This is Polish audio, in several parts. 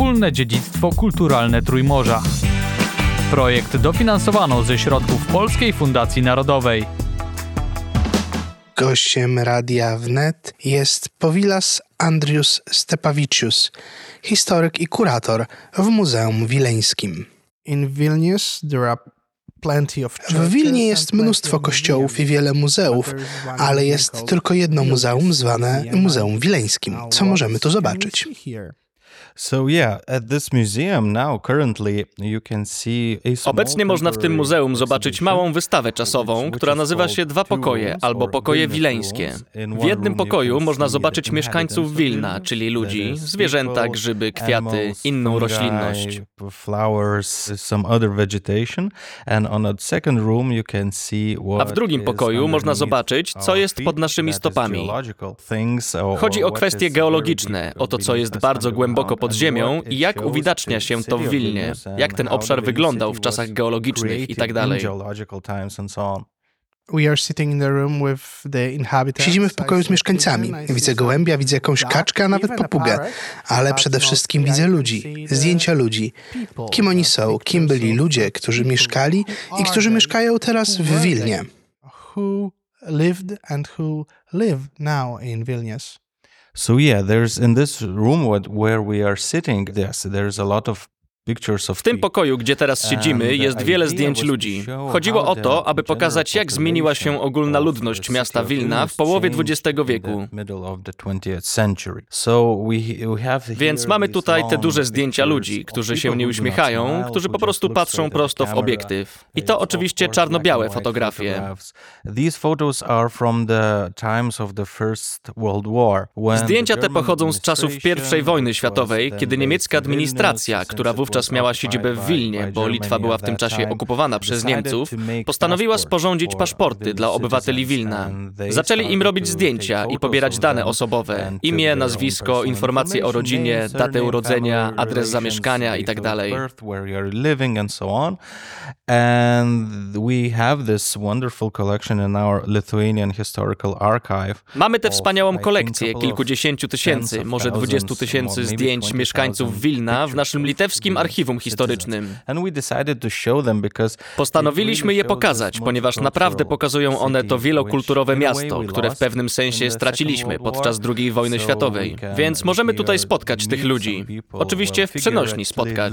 wspólne dziedzictwo kulturalne Trójmorza. Projekt dofinansowano ze środków Polskiej Fundacji Narodowej. Gościem Radia Wnet jest Powilas Andrius Stepavicius, historyk i kurator w Muzeum Wileńskim. In Vilnius there are W Wilnie jest mnóstwo kościołów i wiele muzeów, ale jest tylko jedno muzeum zwane Muzeum Wileńskim. Co możemy tu zobaczyć? So yeah, at this museum now currently you can see a small Obecnie można w tym muzeum zobaczyć małą wystawę czasową, która nazywa się Dwa pokoje albo pokoje wileńskie. W jednym pokoju można zobaczyć mieszkańców Wilna, czyli ludzi, zwierzęta, grzyby, kwiaty, inną roślinność. A w drugim pokoju można zobaczyć, co jest pod naszymi stopami. Chodzi o kwestie geologiczne, o to, co jest bardzo głęboko pod ziemią i jak uwidacznia się to w Wilnie, jak ten obszar wyglądał w czasach geologicznych i tak dalej. Siedzimy w pokoju z mieszkańcami. Widzę gołębia, widzę jakąś kaczkę, a nawet papugę. Ale przede wszystkim widzę ludzi, zdjęcia ludzi. Kim oni są, kim byli ludzie, którzy mieszkali i którzy mieszkają teraz w Wilnie. Who lived and who live now in Vilnius. So yeah, there's in this room what, where we are sitting, yes, there's a lot of of W tym pokoju, gdzie teraz siedzimy, jest wiele zdjęć ludzi. Chodziło o to, aby pokazać, jak zmieniła się ogólna ludność miasta Wilna w połowie XX wieku. Więc mamy tutaj te duże zdjęcia ludzi, którzy się nie uśmiechają, którzy po prostu patrzą prosto w obiektyw. I to oczywiście czarno-białe fotografie. Zdjęcia te pochodzą z czasów I wojny światowej, kiedy niemiecka administracja, która wówczas miała siedzibę w Wilnie, bo Litwa była w tym czasie okupowana przez Niemców, postanowiła sporządzić paszporty dla obywateli Wilna. Zaczęli im robić zdjęcia i pobierać dane osobowe, imię, nazwisko, informacje o rodzinie, datę urodzenia, adres zamieszkania tak itd. Mamy tę wspaniałą kolekcję kilkudziesięciu tysięcy, może dwudziestu tysięcy zdjęć 20,000 mieszkańców Wilna w naszym litewskim archiwum historycznym. Postanowiliśmy je pokazać, ponieważ naprawdę pokazują one to wielokulturowe miasto, które w pewnym sensie straciliśmy podczas II wojny światowej. Więc możemy tutaj spotkać tych ludzi. Oczywiście w przenośni spotkać.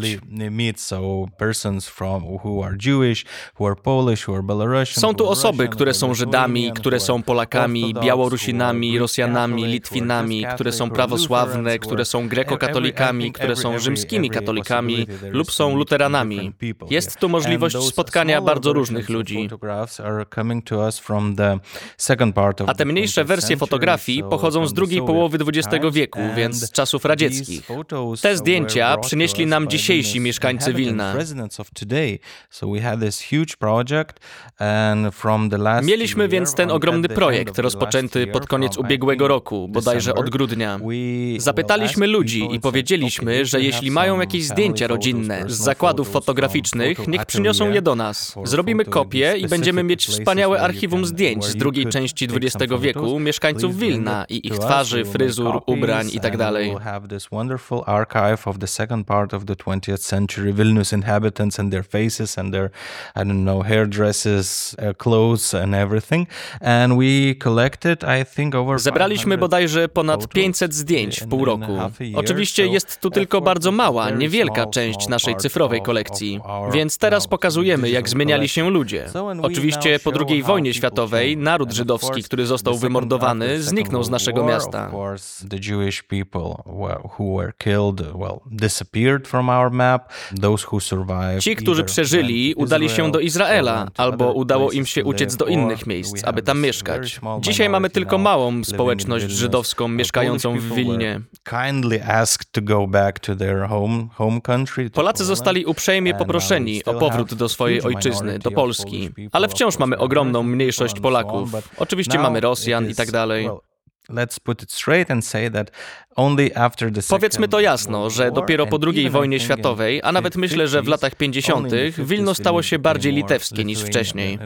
Są tu osoby, które są Żydami, które są Polakami, Białorusinami, Rosjanami, Litwinami, które są prawosławne, które są grekokatolikami, które są rzymskimi katolikami lub są luteranami. Jest tu możliwość spotkania bardzo różnych ludzi. A te mniejsze wersje fotografii pochodzą z drugiej połowy XX wieku, więc z czasów radzieckich. Te zdjęcia przynieśli nam dzisiejsi mieszkańcy Wilna. Mieliśmy więc ten ogromny projekt rozpoczęty pod koniec ubiegłego roku, bodajże od grudnia. Zapytaliśmy ludzi i powiedzieliśmy, że jeśli mają jakieś zdjęcia rodzinne z zakładów fotograficznych, niech przyniosą je do nas. Zrobimy kopie i będziemy mieć wspaniałe archiwum zdjęć z drugiej części XX wieku mieszkańców Wilna i ich twarzy, fryzur, ubrań itd. Over Zebraliśmy bodajże ponad 500 zdjęć w pół roku. Oczywiście jest tu tylko bardzo mała, niewielka część naszej cyfrowej kolekcji, więc teraz pokazujemy, jak zmieniali się ludzie. Oczywiście po II wojnie światowej naród żydowski, który został wymordowany, zniknął z naszego miasta. Ci, którzy przeżyli, udali się do Izraela, albo udało im się uciec do innych miejsc, aby tam mieszkać. Dzisiaj mamy tylko małą społeczność żydowską mieszkającą w Wilnie. Polacy zostali uprzejmie poproszeni o powrót do swojej ojczyzny, do Polski, ale wciąż mamy ogromną mniejszość Polaków. Oczywiście mamy Rosjan i tak dalej. Powiedzmy to jasno, że dopiero po II wojnie światowej, a nawet myślę, że w latach 50., Wilno stało się bardziej litewskie niż wcześniej.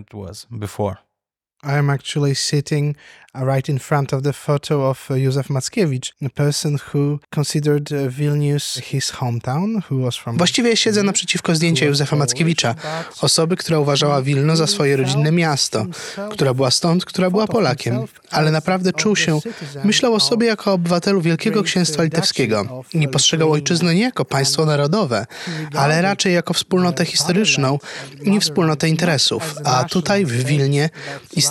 I am actually sitting uh, right in front of the photo of uh, Józef Mackiewicz, a person who considered uh, Vilnius his hometown, who was from... Właściwie siedzę naprzeciwko zdjęcia Józefa Mackiewicza, osoby, która uważała Wilno za swoje rodzinne miasto, która była stąd, która była Polakiem, ale naprawdę czuł się, myślał o sobie jako obywatelu Wielkiego Księstwa Litewskiego. Nie postrzegał ojczyzny nie jako państwo narodowe, ale raczej jako wspólnotę historyczną i wspólnotę interesów. A tutaj w Wilnie istnieje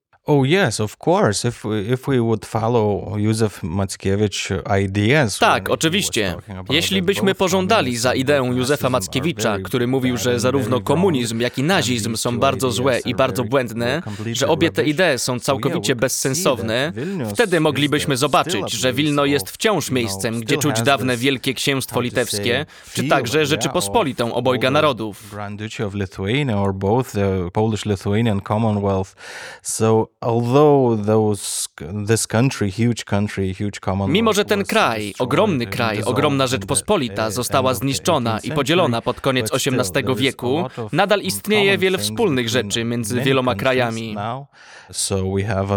Oh yes, of course. If if we would follow Józef Mackiewicz ideas. Tak, oczywiście. Jeśli byśmy pożądali za nazism Józefa Mackiewicza, który mówił, że zarówno komunizm, jak i nazizm są bardzo złe i bardzo błędne, że obie te idee są całkowicie bezsensowne, wtedy moglibyśmy zobaczyć, że Wilno jest wciąż miejscem, gdzie czuć dawne Wielkie Księstwo Litewskie, czy także Rzeczypospolitą obojga narodów. Grand Duchy of Lithuania or both the Polish-Lithuanian Commonwealth. So although those this country, huge country, huge Mimo, że ten kraj, ogromny kraj, ogromna Rzeczpospolita została zniszczona 18th i podzielona pod koniec XVIII wieku, nadal istnieje wiele wspólnych rzeczy między wieloma krajami.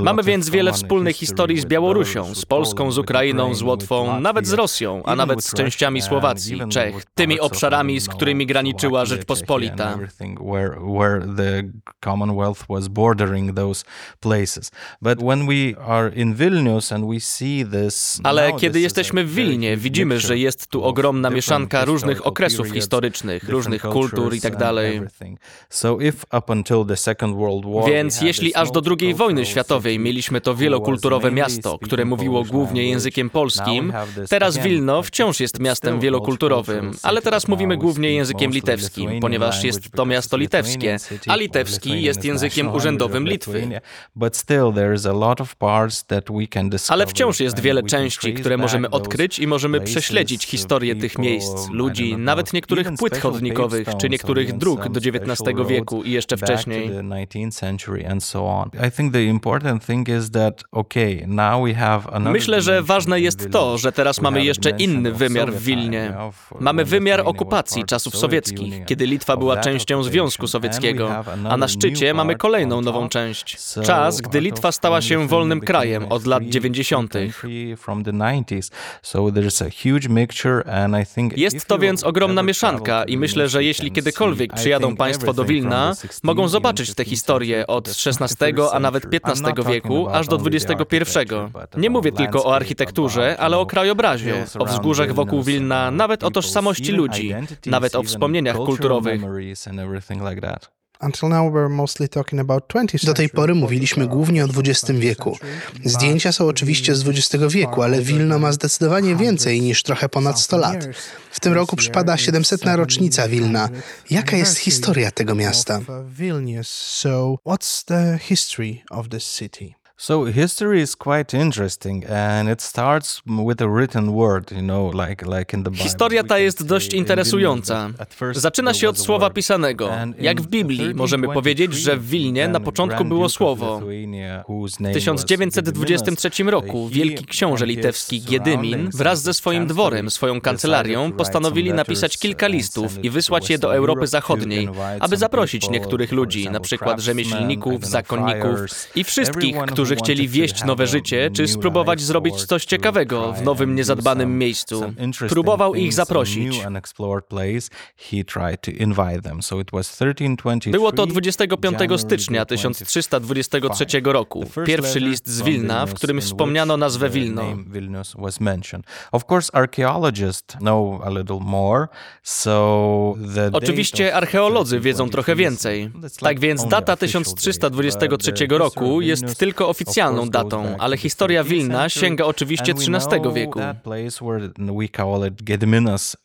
Mamy więc wiele wspólnych historii z Białorusią, z Polską, z Ukrainą, z Łotwą, nawet z Rosją, a nawet z częściami Słowacji, Czech, tymi obszarami, z którymi graniczyła Rzeczpospolita. and everything where, where the Commonwealth was bordering those places. But when we are in Vilnius and we see this Ale kiedy jesteśmy w Wilnie, widzimy, że jest tu ogromna mieszanka różnych okresów historycznych, różnych kultur i tak dalej. Więc jeśli aż do II wojny światowej mieliśmy to wielokulturowe miasto, które mówiło głównie językiem polskim, teraz Wilno wciąż jest miastem wielokulturowym, ale teraz mówimy głównie językiem litewskim, ponieważ jest to miasto litewskie, a litewski jest językiem urzędowym Litwy. Ale wciąż jest wiele części, które możemy odkryć i możemy prześledzić historię tych miejsc, ludzi, nawet niektórych płyt chodnikowych, czy niektórych dróg do XIX wieku i jeszcze wcześniej. to the 19th century and so on. I think the important thing is that okay, now we have another Myślę, że ważne jest to, że teraz mamy jeszcze inny wymiar w Wilnie. Mamy wymiar okupacji czasów sowieckich, kiedy Litwa była częścią. Związku Sowieckiego, a na szczycie mamy kolejną nową część. So Czas, gdy Litwa stała się wolnym krajem od lat free 90. country From the 90s. So there's a huge mixture and I think Jest to więc ogromna mieszanka i myślę, że jeśli kiedykolwiek przyjadą Państwo do Wilna, from the 16th, mogą zobaczyć tę 15th historię od XVI, 21st a nawet XV wieku aż do XXI, nie mówię tylko o architekturze, ale o krajobrazie, o wzgórzach wokół Wilna, nawet o tożsamości ludzi, nawet o wspomnieniach kulturowych. Memories and everything like that. Until now we're mostly talking about 20th Do tej pory mówiliśmy głównie o XX wieku. Zdjęcia są oczywiście z XX wieku, ale Wilno ma zdecydowanie więcej niż trochę ponad 100 lat. W tym roku przypada 700. rocznica Wilna. Jaka jest historia tego miasta? uh, Vilnius. So, what's the history of this city? So history is quite interesting, and it starts with a written word, you know, like like in the Bible. Historia ta jest dość in interesująca. Zaczyna się od słowa pisanego. Jak w Biblii możemy powiedzieć, że w Wilnie na początku było słowo. W 1923 roku wielki książę litewski Giedymin wraz ze swoim dworem, swoją kancelarią postanowili napisać kilka listów i wysłać je do Europy Zachodniej, aby zaprosić niektórych ludzi, na przykład rzemieślników, zakonników i wszystkich, którzy chcieli wieść nowe życie, czy spróbować zrobić coś ciekawego w nowym, niezadbanym miejscu. Próbował ich zaprosić. Było to 25 stycznia 1323 roku. Pierwszy list z Wilna, w którym wspomniano nazwę Wilno. Oczywiście archeolodzy wiedzą 1323 trochę więcej. Tak więc data official 1323 date, but the roku jest tylko oficjalną datą, ale historia 13th Wilna sięga oczywiście XIII wieku.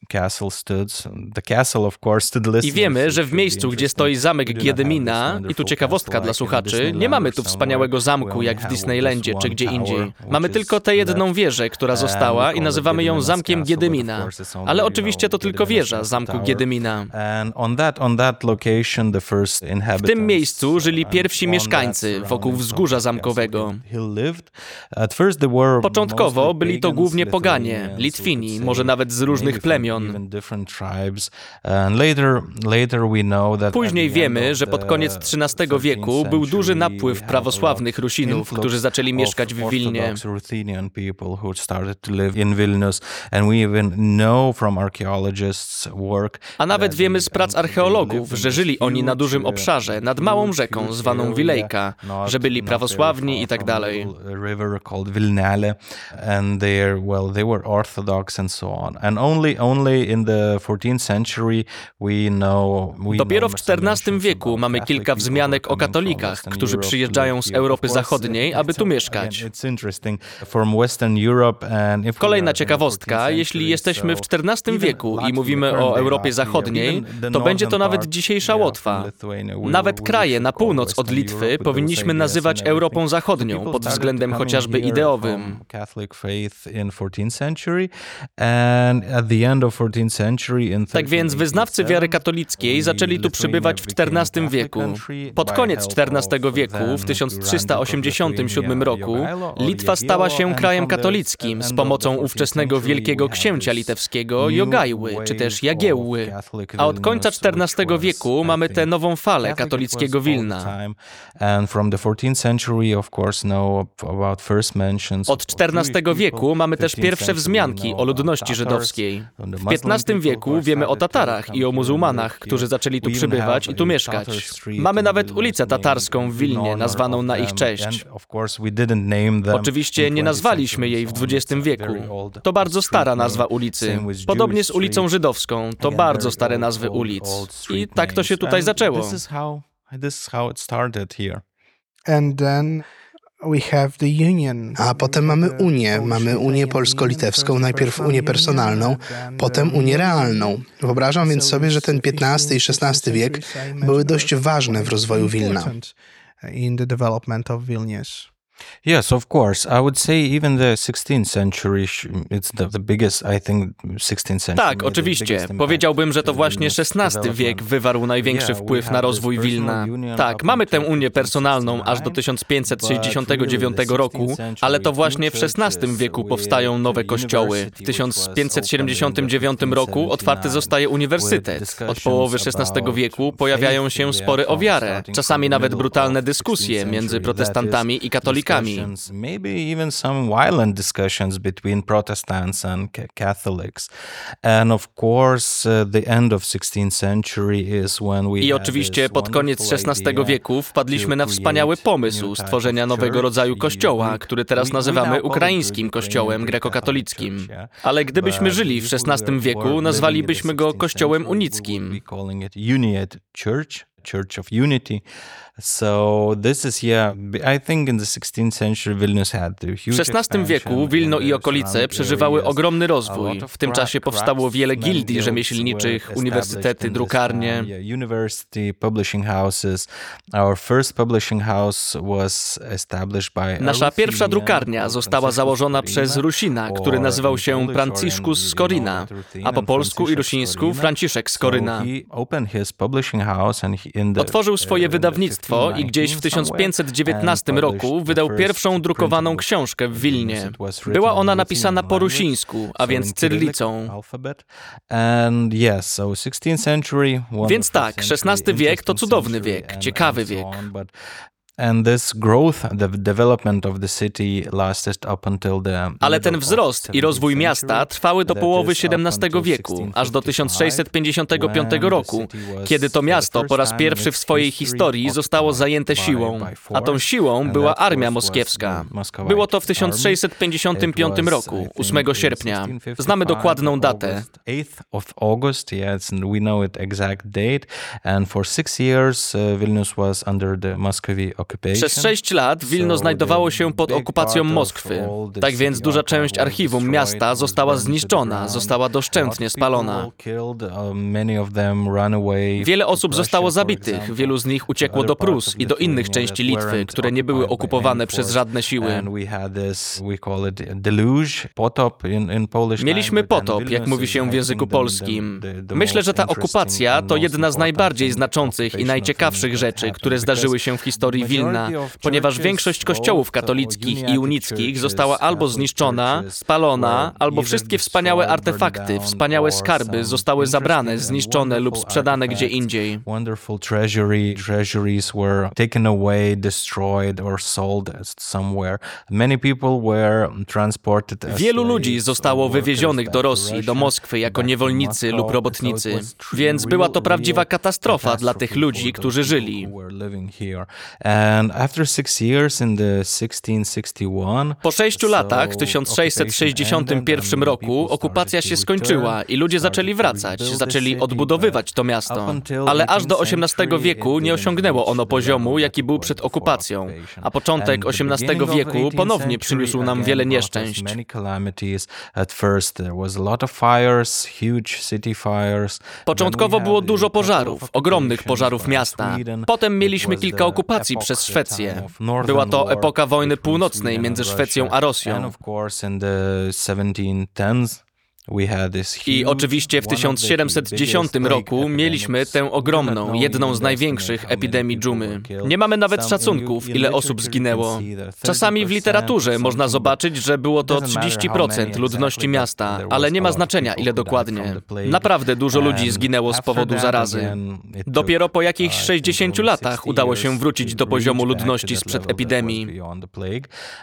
Castle stood. The castle, of course, stood I wiemy, że w miejscu, gdzie stoi zamek Giedymina, i tu ciekawostka dla słuchaczy, nie mamy tu wspaniałego zamku jak w Disneylandzie czy gdzie indziej. Mamy tylko tę jedną wieżę, która została i nazywamy ją Zamkiem Giedymina. Ale oczywiście to tylko wieża Zamku Giedymina. W tym miejscu żyli pierwsi mieszkańcy wokół wzgórza zamkowego. Początkowo byli to głównie poganie, Litwini, może nawet z różnych plemion. Później wiemy, że pod koniec XIII wieku był duży napływ prawosławnych Rusinów, którzy zaczęli mieszkać w Wilnie. A nawet wiemy z prac archeologów, że żyli oni na dużym obszarze, nad małą rzeką zwaną Wilejka, że byli prawosławni i tak dalej. and they well they were orthodox and so on. And only only in the 14th century Dopiero w XIV wieku mamy kilka wzmianek o katolikach, którzy przyjeżdżają z Europy Zachodniej, aby tu mieszkać. Kolejna ciekawostka, jeśli jesteśmy w XIV wieku i mówimy o Europie Zachodniej, to będzie to nawet dzisiejsza Łotwa. Nawet kraje na północ od Litwy powinniśmy nazywać Europą Zachodnią pod względem chociażby ideowym. Tak więc wyznawcy wiary katolickiej zaczęli tu przybywać w XIV wieku. Pod koniec XIV wieku, w 1387 roku, Litwa stała się krajem katolickim z pomocą ówczesnego wielkiego księcia litewskiego Jogajły, czy też Jagiełły. A od końca XIV wieku mamy tę nową falę katolickiego Wilna. Od XIV wieku mamy też pierwsze wzmianki o ludności żydowskiej. W XV wieku wiemy o Tatarach i o muzułmanach, którzy zaczęli tu przybywać i tu mieszkać. Mamy nawet ulicę tatarską w Wilnie, nazwaną na ich cześć. Oczywiście nie nazwaliśmy jej w XX wieku. To bardzo stara nazwa ulicy. Podobnie z ulicą żydowską, to bardzo stare nazwy ulic. I tak to się tutaj zaczęło. A potem mamy Unię. Mamy Unię polsko-litewską, najpierw Unię personalną, potem Unię realną. Wyobrażam więc sobie, że ten XV i XVI wiek były dość ważne w rozwoju Wilna. Yes, of course. I would say even the 16th century it's the, the biggest I think 16th century. Tak, oczywiście. Powiedziałbym, że to właśnie XVI wiek wywarł największy wpływ na rozwój Wilna. Tak, mamy tę unię personalną aż do 1569 roku, ale to właśnie w XVI wieku powstają nowe kościoły. W 1579 roku otwarty zostaje uniwersytet. Od połowy XVI wieku pojawiają się spory o wiarę, czasami nawet brutalne dyskusje między protestantami i katolikami discussions, maybe even some violent discussions between Protestants and Catholics. And of course, the end of 16th century is when we I oczywiście pod koniec XVI wieku wpadliśmy na wspaniały pomysł stworzenia nowego rodzaju kościoła, który teraz nazywamy ukraińskim kościołem grekokatolickim. Ale gdybyśmy żyli w XVI wieku, nazwalibyśmy go kościołem unickim. Church of Unity. So this is yeah, I think in the 16th century Vilnius had huge W XVI wieku Wilno i okolice przeżywały ogromny rozwój. W tym czasie powstało wiele gildii rzemieślniczych, uniwersytety, drukarnie. University publishing houses. Our first publishing house was established by Nasza pierwsza drukarnia została założona przez Rusina, który nazywał się Franciszkus Skorina, a po polsku i rusińsku Franciszek Skoryna. Otworzył swoje wydawnictwo i gdzieś w 1519 roku wydał pierwszą drukowaną książkę w Wilnie. Była ona napisana po rusińsku, a więc cyrylicą. Więc tak, XVI wiek to cudowny wiek, ciekawy wiek. Ale ten wzrost i rozwój miasta trwały do połowy XVII wieku, aż do 1655 roku, kiedy to miasto po raz pierwszy w swojej historii zostało zajęte siłą, a tą siłą była armia moskiewska. Było to w 1655 roku, 8 sierpnia. Znamy dokładną datę. and for six years uh, Vilnius was under the Muscovy. Przez sześć lat Wilno znajdowało się pod okupacją Moskwy. Tak więc duża część archiwum miasta została zniszczona, została doszczętnie spalona. Wiele osób zostało zabitych, wielu z nich uciekło do Prus i do innych części Litwy, które nie były okupowane przez żadne siły. Mieliśmy potop, jak mówi się w języku polskim. Myślę, że ta okupacja to jedna z najbardziej znaczących i najciekawszych rzeczy, które zdarzyły się w historii Wilna, ponieważ większość kościołów katolickich i unickich została albo zniszczona, spalona, albo wszystkie wspaniałe artefakty, wspaniałe skarby zostały zabrane, zniszczone lub sprzedane gdzie indziej. Wielu ludzi zostało wywiezionych do Rosji, do Moskwy jako niewolnicy lub robotnicy. Więc była to prawdziwa katastrofa dla tych ludzi, którzy żyli. And after six years in the 1661, Po sześciu latach, w occupation 1661 ended and roku, okupacja się skończyła i ludzie zaczęli wracać, zaczęli odbudowywać to miasto. Ale aż do 18th XVIII wieku nie osiągnęło ono poziomu, jaki był przed okupacją. A początek XVIII wieku 18th ponownie przyniósł nam wiele nieszczęść. Początkowo było dużo pożarów, ogromnych pożarów miasta. Potem mieliśmy kilka okupacji przez Szwecję. Była to epoka wojny północnej między Szwecją a Rosją. And of course in the 1710s we had this I oczywiście w one of the 1710 biggest roku mieliśmy tę ogromną, jedną z największych epidemii dżumy. Nie mamy nawet szacunków, ile osób zginęło. Czasami w 30% literaturze można zobaczyć, że było to Doesn't matter how 30% many ludności miasta, ale nie ma znaczenia, ile dokładnie. Naprawdę dużo ludzi zginęło z powodu zarazy. Dopiero po jakichś I think, 60 only latach 60 udało się wrócić do poziomu ludności sprzed epidemii.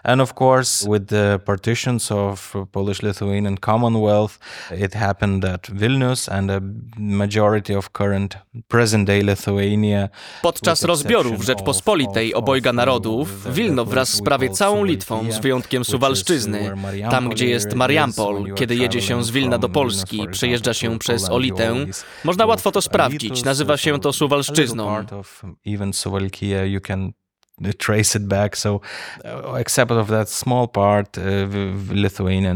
And of course, with the partitions of Polish-Lithuanian Commonwealth, it happened that Vilnius and a majority of current present-day Lithuania Podczas rozbiorów Rzeczpospolitej obojga narodów, Wilno wraz z prawie całą Litwą, z wyjątkiem Suwalszczyzny, tam gdzie jest Mariampol, kiedy jedzie się z Wilna do Polski, przejeżdża się przez Olitę, można łatwo to sprawdzić, nazywa się to Suwalszczyzną. Trace it back. So, uh, except of that small part, uh,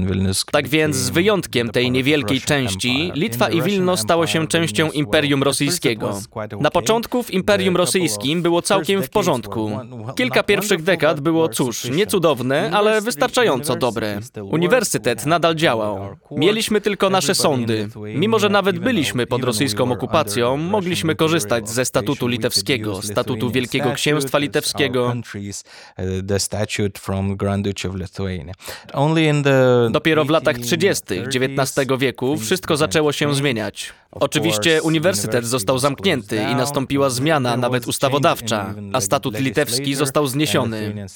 Vilnius. Tak więc z wyjątkiem tej niewielkiej części. Litwa i Wilno stało się częścią Imperium Rosyjskiego. Na początku w Imperium Rosyjskim było całkiem w porządku. Kilka pierwszych dekad było cóż, sufficient. niecudowne, ale wystarczająco dobre. Uniwersytet we nadal działał. Mieliśmy tylko nasze sądy. Mimo, że nawet byliśmy pod rosyjską okupacją, mogliśmy korzystać ze statutu litewskiego, statutu Wielkiego Księstwa our Litewskiego. uh, Dopiero w latach 30. 1830s XIX wieku wszystko zaczęło się zmieniać. Oczywiście uniwersytet został zamknięty i nastąpiła zmiana, nawet ustawodawcza, a statut litewski został zniesiony.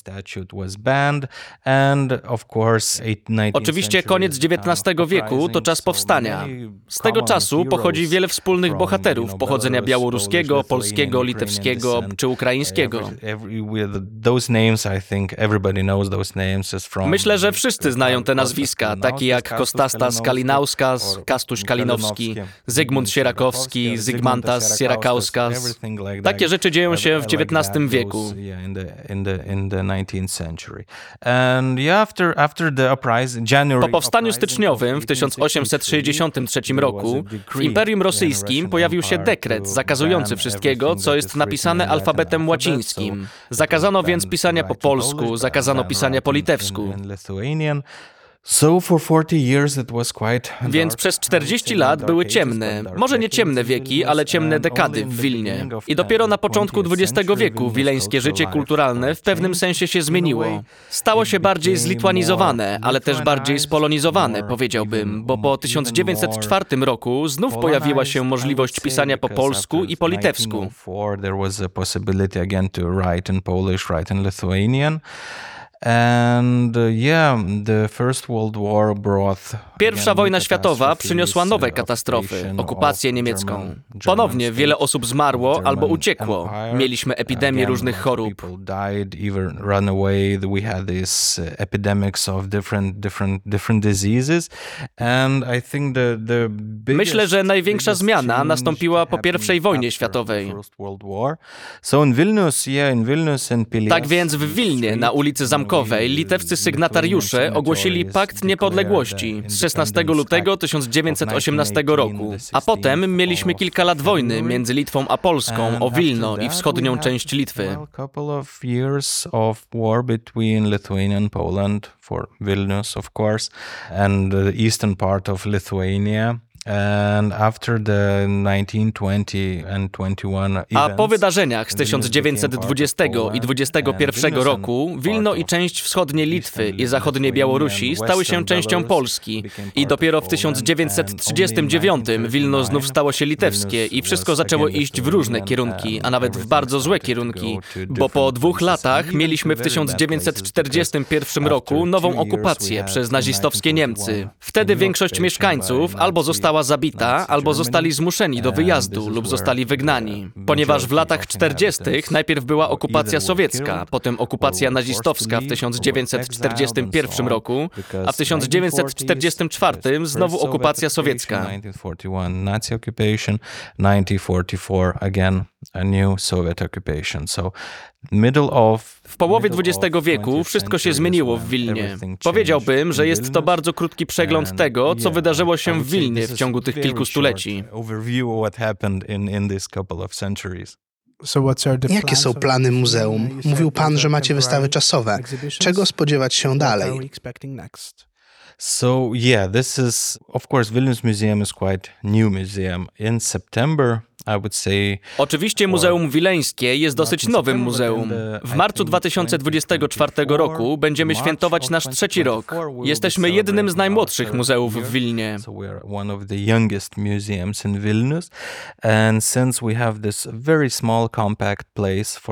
Oczywiście koniec XIX wieku to czas powstania. Z tego czasu pochodzi wiele wspólnych bohaterów pochodzenia białoruskiego, polskiego, litewskiego czy ukraińskiego. Myślę, że wszyscy znają te nazwiska, takie jak Kostastas Kalinauskas, Kastuś Kalinowski, Zygmunt Sierakowski, Zygmantas Sierakauskas. Takie rzeczy dzieją się w XIX wieku. Po powstaniu styczniowym w 1863 roku w Imperium Rosyjskim pojawił się dekret zakazujący wszystkiego, co jest napisane alfabetem łacińskim. Zakazano więc pisania po polsku, zakazano pisania po litewsku. Więc przez 40 lat były ciemne, może nie ciemne wieki, ale ciemne dekady w Wilnie. I dopiero na początku XX wieku wileńskie życie kulturalne w pewnym sensie się zmieniło. Stało się bardziej zlitwanizowane, ale też bardziej spolonizowane, powiedziałbym, bo po 1904 roku znów pojawiła się możliwość pisania po polsku i po litewsku. And uh, yeah, the First World War brought Pierwsza wojna światowa przyniosła nowe katastrofy, okupację niemiecką. Ponownie wiele osób zmarło albo uciekło. Mieliśmy epidemię różnych chorób. Myślę, że największa zmiana nastąpiła po I wojnie światowej. Tak więc w Wilnie, na ulicy Zamkowej, litewscy sygnatariusze ogłosili Pakt Niepodległości z 16 lutego 1918 roku. A potem mieliśmy kilka lat wojny między Litwą a Polską o Wilno i wschodnią część Litwy. Poland for Vilnius, of course, and the eastern part of Lithuania. And after the 1920 and 21 A po wydarzeniach z Vilnius became part of 1920 i Poland, 21 and roku Wilno i część wschodniej Litwy i zachodniej Białorusi stały się częścią Polski. I dopiero w Poland, and 1939 only in Wilno znów stało się 1939 litewskie i wszystko zaczęło iść w różne kierunki, a nawet w bardzo złe kierunki, bo po dwóch latach mieliśmy w to very bad places, 1941 because roku nową okupację przez nazistowskie 1941 Niemcy. Wtedy większość mieszkańców albo Nazi- została zabita, albo zostali zmuszeni do And wyjazdu lub zostali wygnani. Ponieważ w latach of 40. inhabitants najpierw była okupacja sowiecka, potem okupacja nazistowska w forced to leave, or were exiled and 1941 so roku, a w because 1944 1940s, znowu okupacja sowiecka. occupation, 1941 Nazi occupation, 1944 again a new Soviet occupation. So middle of W połowie XX wieku 20th wszystko się zmieniło w Wilnie. Powiedziałbym, że jest to bardzo krótki przegląd tego, co wydarzyło się w Wilnie w ciągu tych kilku stuleci. short Overview of what happened in, in this couple of centuries. So what's are the Jakie plans są plany the muzeum? Mówił pan, że macie wystawy czasowe. Czego spodziewać się What are dalej? we expecting next? So yeah, this is of course Vilnius Museum is quite new museum. In September, Oczywiście Muzeum Wileńskie jest dosyć nowym muzeum. W marcu 2024 roku będziemy świętować nasz trzeci rok. Jesteśmy jednym z najmłodszych muzeów w Wilnie.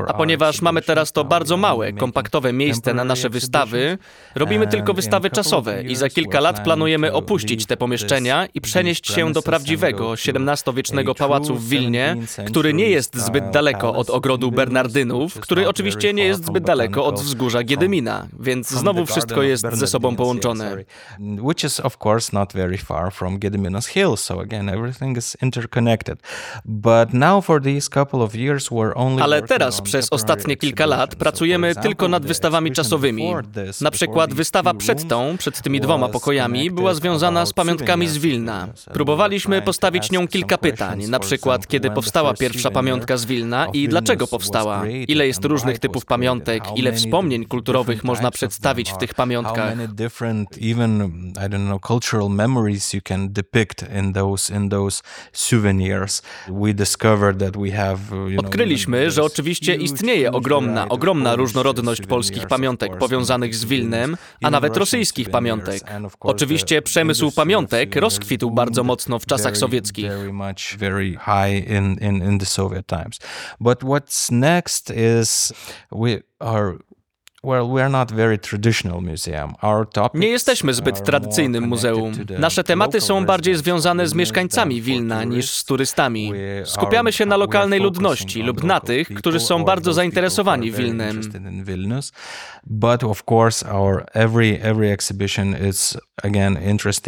A ponieważ mamy teraz to bardzo małe, kompaktowe miejsce na nasze wystawy, robimy tylko wystawy czasowe i za kilka lat planujemy opuścić te pomieszczenia i przenieść się do prawdziwego, XVII-wiecznego pałacu w Wilnie, 17th który nie jest zbyt daleko od ogrodu Bernardynów, który oczywiście nie jest zbyt daleko od wzgórza Giedymina, więc znowu wszystko jest ze sobą połączone. Which is of course not very far from Gediminas Hill, so again everything is interconnected. But now for these couple of years we're only Ale teraz przez ostatnie kilka lat pracujemy tylko nad wystawami czasowymi. Na przykład wystawa przed tą, przed tymi dwoma pokojami, była związana z pamiątkami z Wilna. Próbowaliśmy postawić nią kilka pytań, na przykład kiedy powstała pierwsza pamiątka z Wilna i dlaczego powstała, ile jest różnych typów pamiątek, ile wspomnień kulturowych można przedstawić w tych pamiątkach. Odkryliśmy, że oczywiście istnieje ogromna, ogromna różnorodność polskich pamiątek powiązanych z Wilnem, a nawet rosyjskich pamiątek. Oczywiście przemysł pamiątek rozkwitł bardzo mocno w czasach sowieckich. In, in, in the Soviet times. But what's next is we are Nie jesteśmy zbyt tradycyjnym muzeum. Nasze tematy są bardziej związane z mieszkańcami Wilna niż z turystami. Skupiamy się na lokalnej ludności lub na tych, którzy są bardzo zainteresowani Wilnem.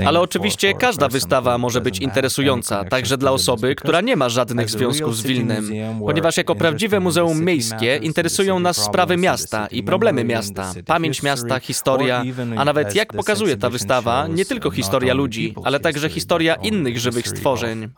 Ale oczywiście każda wystawa może być interesująca, także dla osoby, która nie ma żadnych związków z Wilnem. Ponieważ jako prawdziwe muzeum miejskie interesują nas sprawy miasta i problemy miasta, pamięć miasta, or historia, a nawet jak pokazuje ta wystawa, nie tylko historia ludzi, ale także historia innych żywych stworzeń.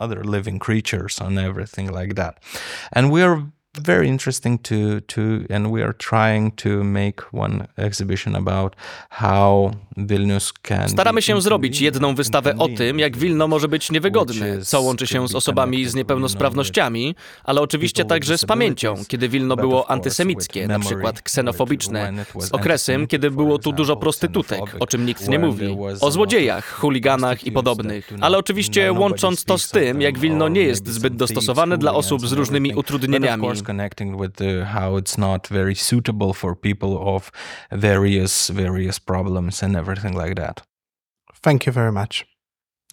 Very interesting to to and we are trying to make one exhibition about how Vilnius can Staramy się zrobić jedną wystawę o tym, jak Wilno może być niewygodne, co łączy się z osobami z niepełnosprawnościami, ale oczywiście także z pamięcią, kiedy Wilno było antysemickie, na przykład ksenofobiczne, z okresem, kiedy było tu dużo prostytutek, o czym nikt nie mówi, o złodziejach, chuliganach i podobnych. Ale oczywiście łącząc to z tym, jak Wilno nie jest zbyt dostosowane dla osób z różnymi utrudnieniami. Connecting with the, how it's not very suitable for people of various various problems and everything like that. Thank you very much.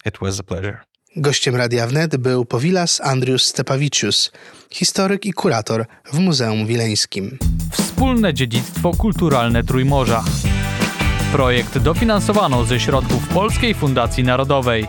It was a pleasure. Gościem Radia Wnet był Powilas Andrius Stepavicius, historyk i kurator w Muzeum Wileńskim. Wspólne dziedzictwo kulturalne Trójmorza. Projekt dofinansowano ze środków Polskiej Fundacji Narodowej.